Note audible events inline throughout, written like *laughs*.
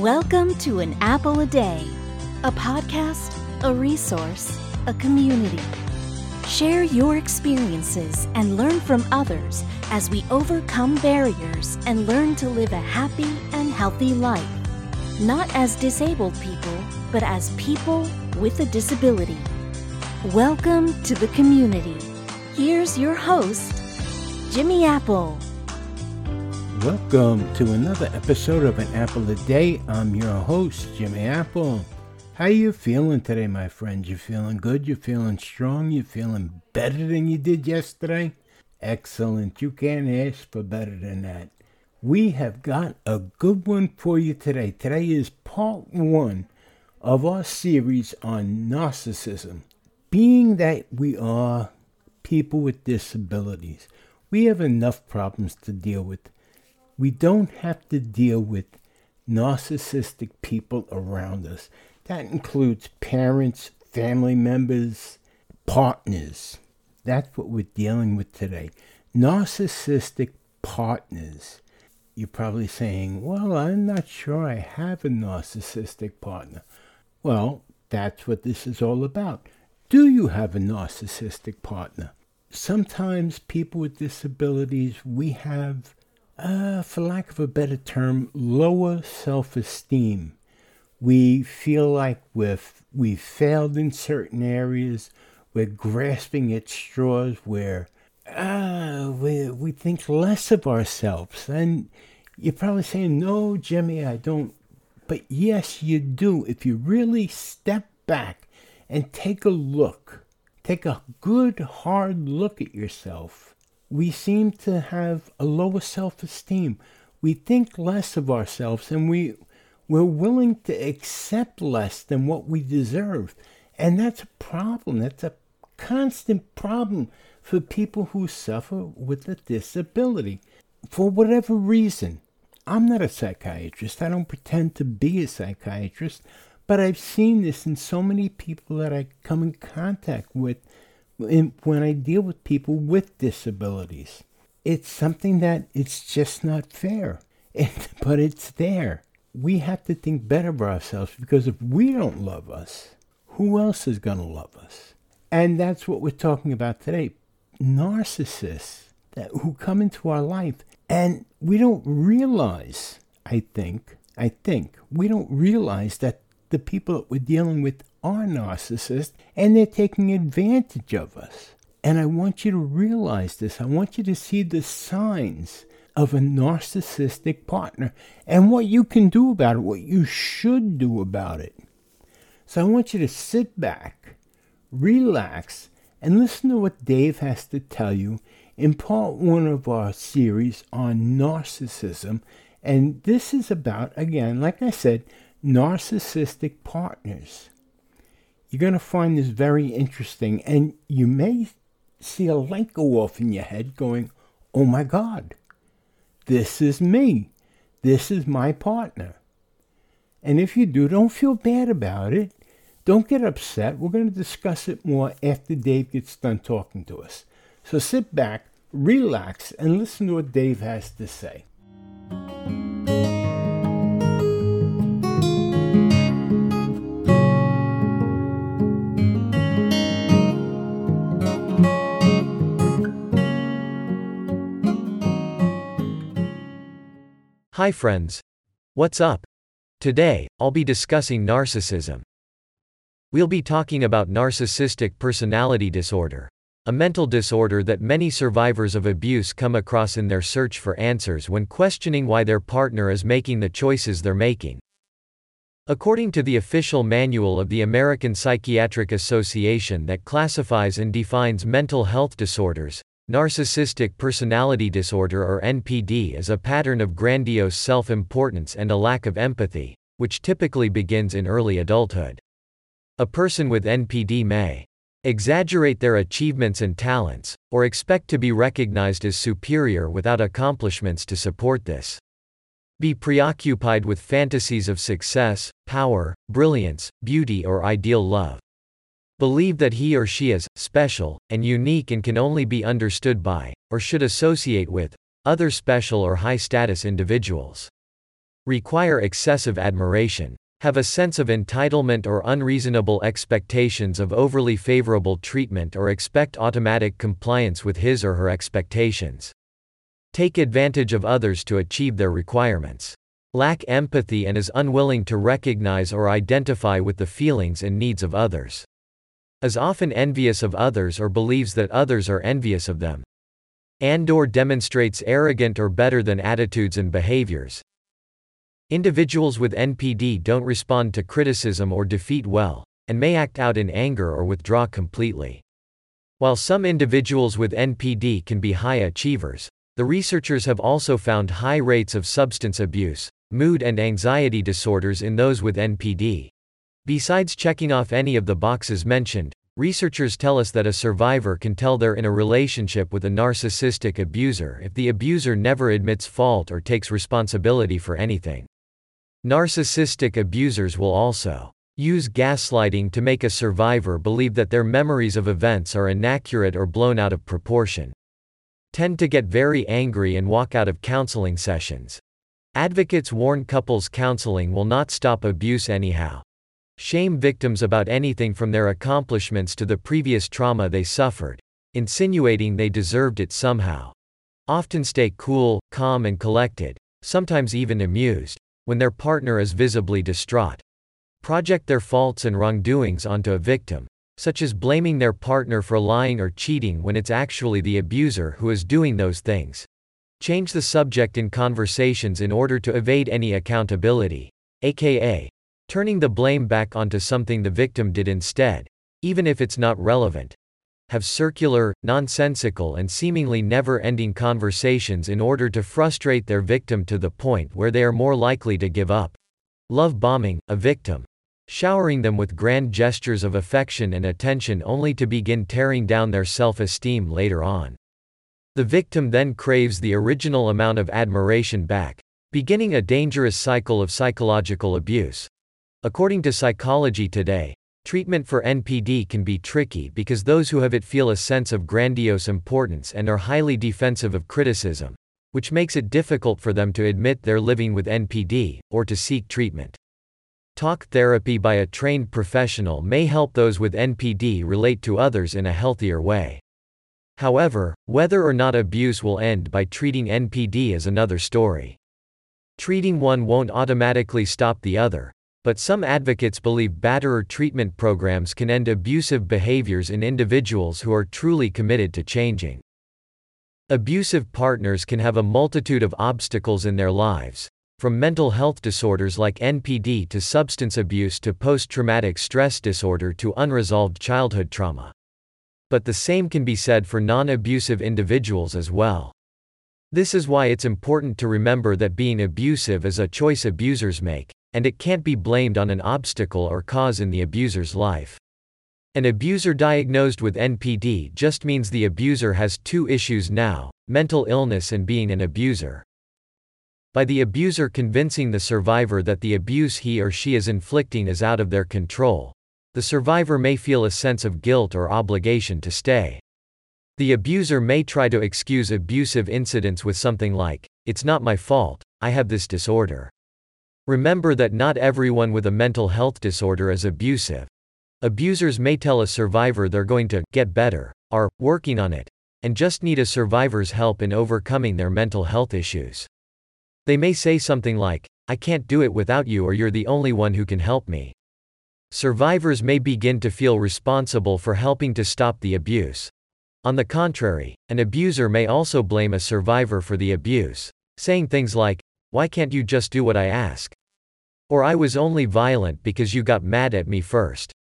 Welcome to An Apple a Day, a podcast, a resource, a community. Share your experiences and learn from others as we overcome barriers and learn to live a happy and healthy life. Not as disabled people, but as people with a disability. Welcome to the community. Here's your host, Jimmy Apple. Welcome to another episode of An Apple a Day. I'm your host, Jimmy Apple. How you feeling today, my friend? You feeling good? You feeling strong? You feeling better than you did yesterday? Excellent. You can't ask for better than that. We have got a good one for you today. Today is part one of our series on narcissism. Being that we are people with disabilities, we have enough problems to deal with we don't have to deal with narcissistic people around us. That includes parents, family members, partners. That's what we're dealing with today. Narcissistic partners. You're probably saying, Well, I'm not sure I have a narcissistic partner. Well, that's what this is all about. Do you have a narcissistic partner? Sometimes people with disabilities, we have uh, for lack of a better term, lower self esteem. We feel like we've, we've failed in certain areas, we're grasping at straws, where uh, we, we think less of ourselves. And you're probably saying, No, Jimmy, I don't. But yes, you do. If you really step back and take a look, take a good, hard look at yourself we seem to have a lower self esteem. We think less of ourselves and we, we're willing to accept less than what we deserve. And that's a problem. That's a constant problem for people who suffer with a disability for whatever reason. I'm not a psychiatrist. I don't pretend to be a psychiatrist, but I've seen this in so many people that I come in contact with when I deal with people with disabilities. It's something that it's just not fair, *laughs* it, but it's there. We have to think better of ourselves because if we don't love us, who else is going to love us? And that's what we're talking about today. Narcissists that, who come into our life and we don't realize, I think, I think, we don't realize that the people that we're dealing with are narcissists and they're taking advantage of us. And I want you to realize this. I want you to see the signs of a narcissistic partner and what you can do about it, what you should do about it. So I want you to sit back, relax, and listen to what Dave has to tell you in part one of our series on narcissism. And this is about, again, like I said, narcissistic partners. You're going to find this very interesting, and you may see a light go off in your head going, Oh my God, this is me. This is my partner. And if you do, don't feel bad about it. Don't get upset. We're going to discuss it more after Dave gets done talking to us. So sit back, relax, and listen to what Dave has to say. Hi friends. What's up? Today, I'll be discussing narcissism. We'll be talking about narcissistic personality disorder, a mental disorder that many survivors of abuse come across in their search for answers when questioning why their partner is making the choices they're making. According to the official manual of the American Psychiatric Association that classifies and defines mental health disorders, Narcissistic personality disorder or NPD is a pattern of grandiose self-importance and a lack of empathy, which typically begins in early adulthood. A person with NPD may exaggerate their achievements and talents, or expect to be recognized as superior without accomplishments to support this. Be preoccupied with fantasies of success, power, brilliance, beauty or ideal love. Believe that he or she is special and unique and can only be understood by, or should associate with, other special or high status individuals. require excessive admiration, have a sense of entitlement or unreasonable expectations of overly favorable treatment or expect automatic compliance with his or her expectations. Take advantage of others to achieve their requirements. Lack empathy and is unwilling to recognize or identify with the feelings and needs of others. Is often envious of others or believes that others are envious of them. And or demonstrates arrogant or better than attitudes and behaviors, Individuals with NPD don't respond to criticism or defeat well, and may act out in anger or withdraw completely. While some individuals with NPD can be high achievers, the researchers have also found high rates of substance abuse, mood and anxiety disorders in those with NPD. Besides checking off any of the boxes mentioned, researchers tell us that a survivor can tell they're in a relationship with a narcissistic abuser if the abuser never admits fault or takes responsibility for anything. Narcissistic abusers will also use gaslighting to make a survivor believe that their memories of events are inaccurate or blown out of proportion. Tend to get very angry and walk out of counseling sessions. Advocates warn couples counseling will not stop abuse anyhow. Shame victims about anything from their accomplishments to the previous trauma they suffered, insinuating they deserved it somehow. Often stay cool, calm, and collected, sometimes even amused when their partner is visibly distraught. Project their faults and wrongdoings onto a victim, such as blaming their partner for lying or cheating when it's actually the abuser who is doing those things. Change the subject in conversations in order to evade any accountability, aka, turning the blame back onto something the victim did instead, even if it's not relevant have circular, nonsensical and seemingly never-ending conversations in order to frustrate their victim to the point where they are more likely to give up. Love bombing, a victim. Showering them with grand gestures of affection and attention only to begin tearing down their self-esteem later on. The victim then craves the original amount of admiration back, beginning a dangerous cycle of psychological abuse. According to Psychology Today, Treatment for NPD can be tricky because those who have it feel a sense of grandiose importance and are highly defensive of criticism, which makes it difficult for them to admit they're living with NPD, or to seek treatment. Talk therapy by a trained professional may help those with NPD relate to others in a healthier way. However, whether or not abuse will end by treating NPD is another story. Treating one won't automatically stop the other, but some advocates believe batterer treatment programs can end abusive behaviors in individuals who are truly committed to changing. Abusive partners can have a multitude of obstacles in their lives, from mental health disorders like NPD to substance abuse to post traumatic stress disorder to unresolved childhood trauma. But the same can be said for non abusive individuals as well. This is why it's important to remember that being abusive is a choice abusers make, and it can't be blamed on an obstacle or cause in the abuser's life. An abuser diagnosed with NPD just means the abuser has two issues now mental illness and being an abuser. By the abuser convincing the survivor that the abuse he or she is inflicting is out of their control, the survivor may feel a sense of guilt or obligation to stay. The abuser may try to excuse abusive incidents with something like, It's not my fault, I have this disorder. Remember that not everyone with a mental health disorder is abusive. Abusers may tell a survivor they're going to get better, are working on it, and just need a survivor's help in overcoming their mental health issues. They may say something like, I can't do it without you or you're the only one who can help me. Survivors may begin to feel responsible for helping to stop the abuse. On the contrary, an abuser may also blame a survivor for the abuse, saying things like, Why can't you just do what I ask? Or I was only violent because you got mad at me first.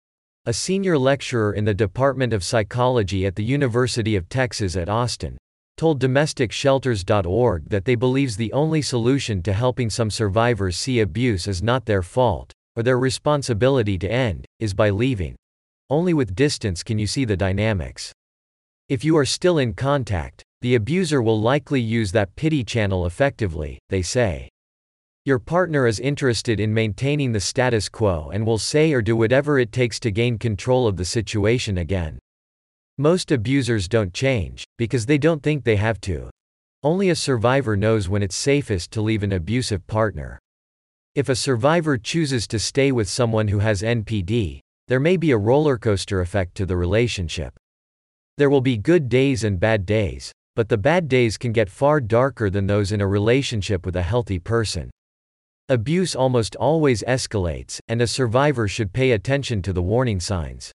A senior lecturer in the Department of Psychology at the University of Texas at Austin told DomesticShelters.org that they believes the only solution to helping some survivors see abuse as not their fault, or their responsibility to end, is by leaving. Only with distance can you see the dynamics. If you are still in contact, the abuser will likely use that pity channel effectively, they say. Your partner is interested in maintaining the status quo and will say or do whatever it takes to gain control of the situation again. Most abusers don't change, because they don't think they have to. Only a survivor knows when it's safest to leave an abusive partner. If a survivor chooses to stay with someone who has NPD, there may be a roller coaster effect to the relationship. There will be good days and bad days, but the bad days can get far darker than those in a relationship with a healthy person. Abuse almost always escalates, and a survivor should pay attention to the warning signs.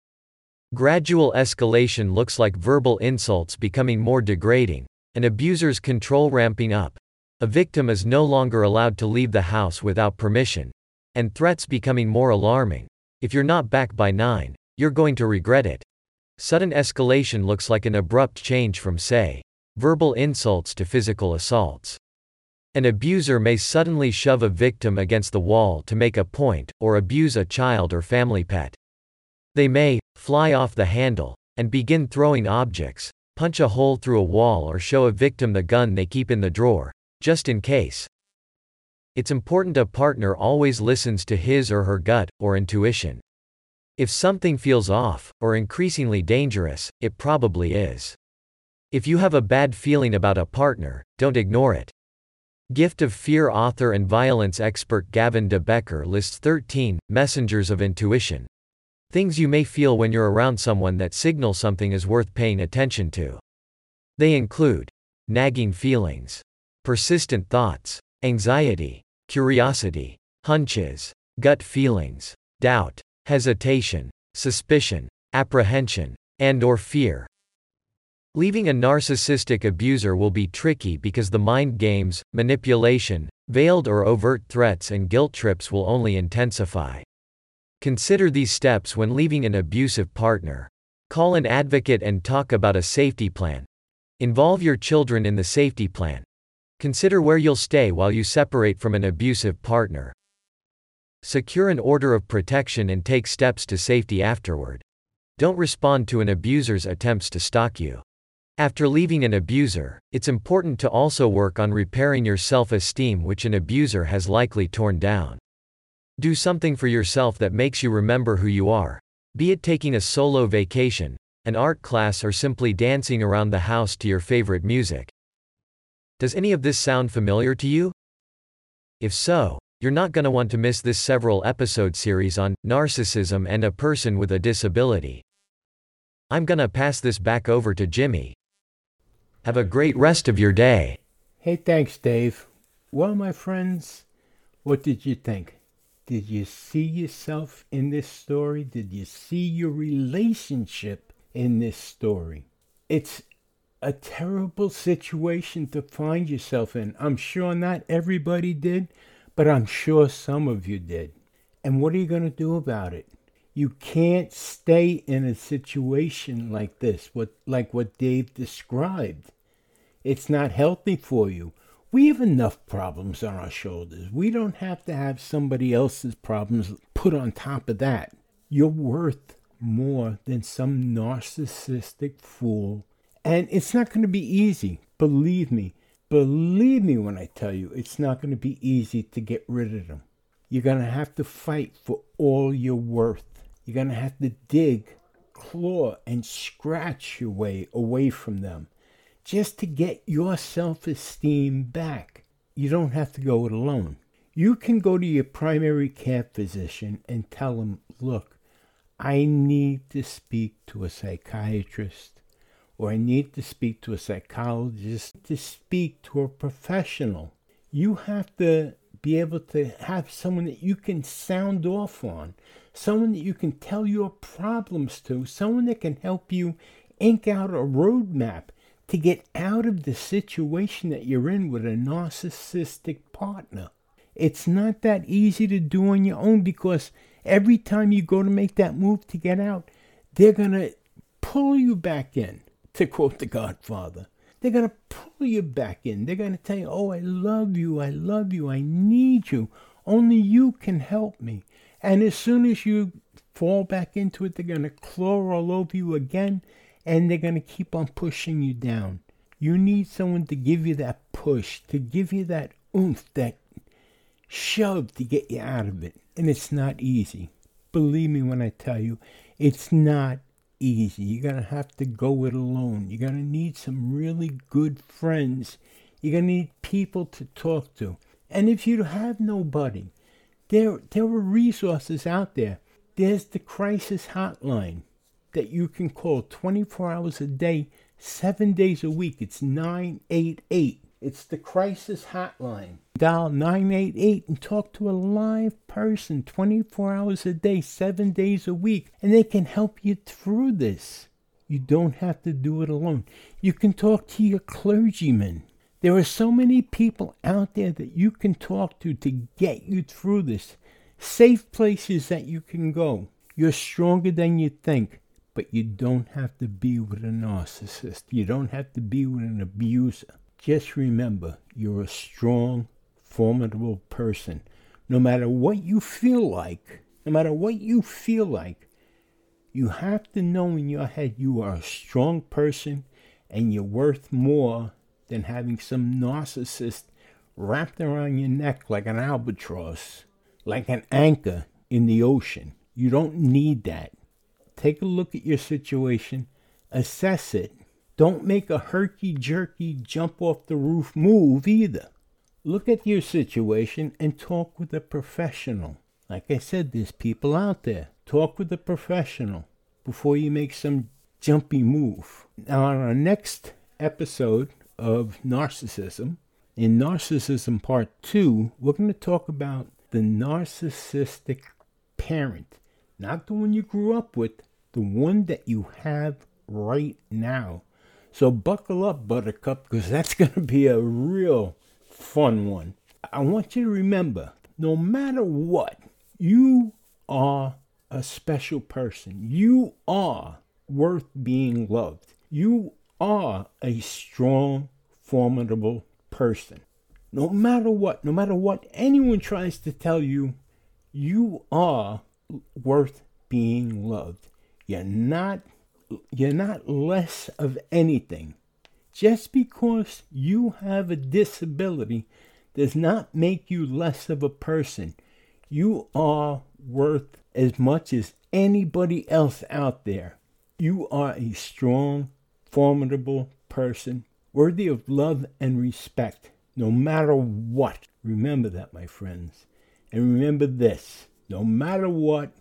Gradual escalation looks like verbal insults becoming more degrading, an abuser's control ramping up. A victim is no longer allowed to leave the house without permission, and threats becoming more alarming. If you're not back by 9, you're going to regret it. Sudden escalation looks like an abrupt change from, say, verbal insults to physical assaults. An abuser may suddenly shove a victim against the wall to make a point, or abuse a child or family pet. They may fly off the handle and begin throwing objects, punch a hole through a wall, or show a victim the gun they keep in the drawer, just in case. It's important a partner always listens to his or her gut or intuition. If something feels off, or increasingly dangerous, it probably is. If you have a bad feeling about a partner, don't ignore it. Gift of Fear author and violence expert Gavin de Becker lists 13 messengers of intuition. Things you may feel when you're around someone that signal something is worth paying attention to. They include nagging feelings, persistent thoughts, anxiety, curiosity, hunches, gut feelings, doubt, hesitation, suspicion, apprehension, and or fear. Leaving a narcissistic abuser will be tricky because the mind games, manipulation, veiled or overt threats and guilt trips will only intensify. Consider these steps when leaving an abusive partner. Call an advocate and talk about a safety plan. Involve your children in the safety plan. Consider where you'll stay while you separate from an abusive partner. Secure an order of protection and take steps to safety afterward. Don't respond to an abuser's attempts to stalk you. After leaving an abuser, it's important to also work on repairing your self esteem, which an abuser has likely torn down. Do something for yourself that makes you remember who you are. Be it taking a solo vacation, an art class, or simply dancing around the house to your favorite music. Does any of this sound familiar to you? If so, you're not going to want to miss this several episode series on narcissism and a person with a disability. I'm going to pass this back over to Jimmy. Have a great rest of your day. Hey, thanks, Dave. Well, my friends, what did you think? Did you see yourself in this story? Did you see your relationship in this story? It's a terrible situation to find yourself in. I'm sure not everybody did, but I'm sure some of you did. And what are you going to do about it? You can't stay in a situation like this, what like what Dave described. It's not healthy for you. We have enough problems on our shoulders. We don't have to have somebody else's problems put on top of that. You're worth more than some narcissistic fool. And it's not going to be easy. Believe me. Believe me when I tell you, it's not going to be easy to get rid of them. You're going to have to fight for all you're worth. You're going to have to dig, claw, and scratch your way away from them just to get your self esteem back. You don't have to go it alone. You can go to your primary care physician and tell him, look, I need to speak to a psychiatrist or I need to speak to a psychologist, to speak to a professional. You have to be able to have someone that you can sound off on, someone that you can tell your problems to, someone that can help you ink out a roadmap to get out of the situation that you're in with a narcissistic partner. It's not that easy to do on your own because every time you go to make that move to get out, they're going to pull you back in, to quote the Godfather. They're going to pull you back in. They're going to tell you, Oh, I love you. I love you. I need you. Only you can help me. And as soon as you fall back into it, they're going to claw all over you again and they're going to keep on pushing you down. You need someone to give you that push, to give you that oomph, that shove to get you out of it. And it's not easy. Believe me when I tell you, it's not easy. You're going to have to go it alone. You're going to need some really good friends. You're going to need people to talk to. And if you have nobody, There, there are resources out there. There's the crisis hotline that you can call 24 hours a day, seven days a week. It's 988. It's the crisis hotline. Dial 988 and talk to a live person 24 hours a day, seven days a week, and they can help you through this. You don't have to do it alone. You can talk to your clergyman. There are so many people out there that you can talk to to get you through this. Safe places that you can go. You're stronger than you think, but you don't have to be with a narcissist. You don't have to be with an abuser. Just remember, you're a strong, formidable person. No matter what you feel like, no matter what you feel like, you have to know in your head you are a strong person and you're worth more than having some narcissist wrapped around your neck like an albatross, like an anchor in the ocean. You don't need that. Take a look at your situation, assess it. Don't make a herky jerky jump off the roof move either. Look at your situation and talk with a professional. Like I said, there's people out there. Talk with a professional before you make some jumpy move. Now, on our next episode, of narcissism. In Narcissism Part 2, we're going to talk about the narcissistic parent. Not the one you grew up with, the one that you have right now. So buckle up, Buttercup, because that's *laughs* going to be a real fun one. I want you to remember no matter what, you are a special person. You are worth being loved. You are a strong, formidable person. No matter what, no matter what anyone tries to tell you, you are worth being loved. You're not you're not less of anything. Just because you have a disability does not make you less of a person. You are worth as much as anybody else out there. You are a strong, formidable person, worthy of love and respect, no matter what. Remember that, my friends. And remember this no matter what,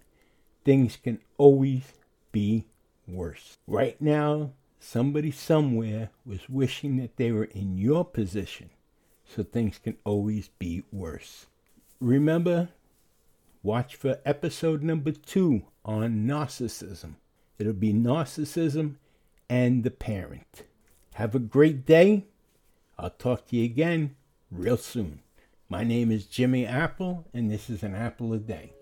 things can always be worse. Right now, somebody somewhere was wishing that they were in your position, so things can always be worse. Remember, watch for episode number two on narcissism. It'll be narcissism and the parent. Have a great day. I'll talk to you again real soon. My name is Jimmy Apple, and this is an apple a day.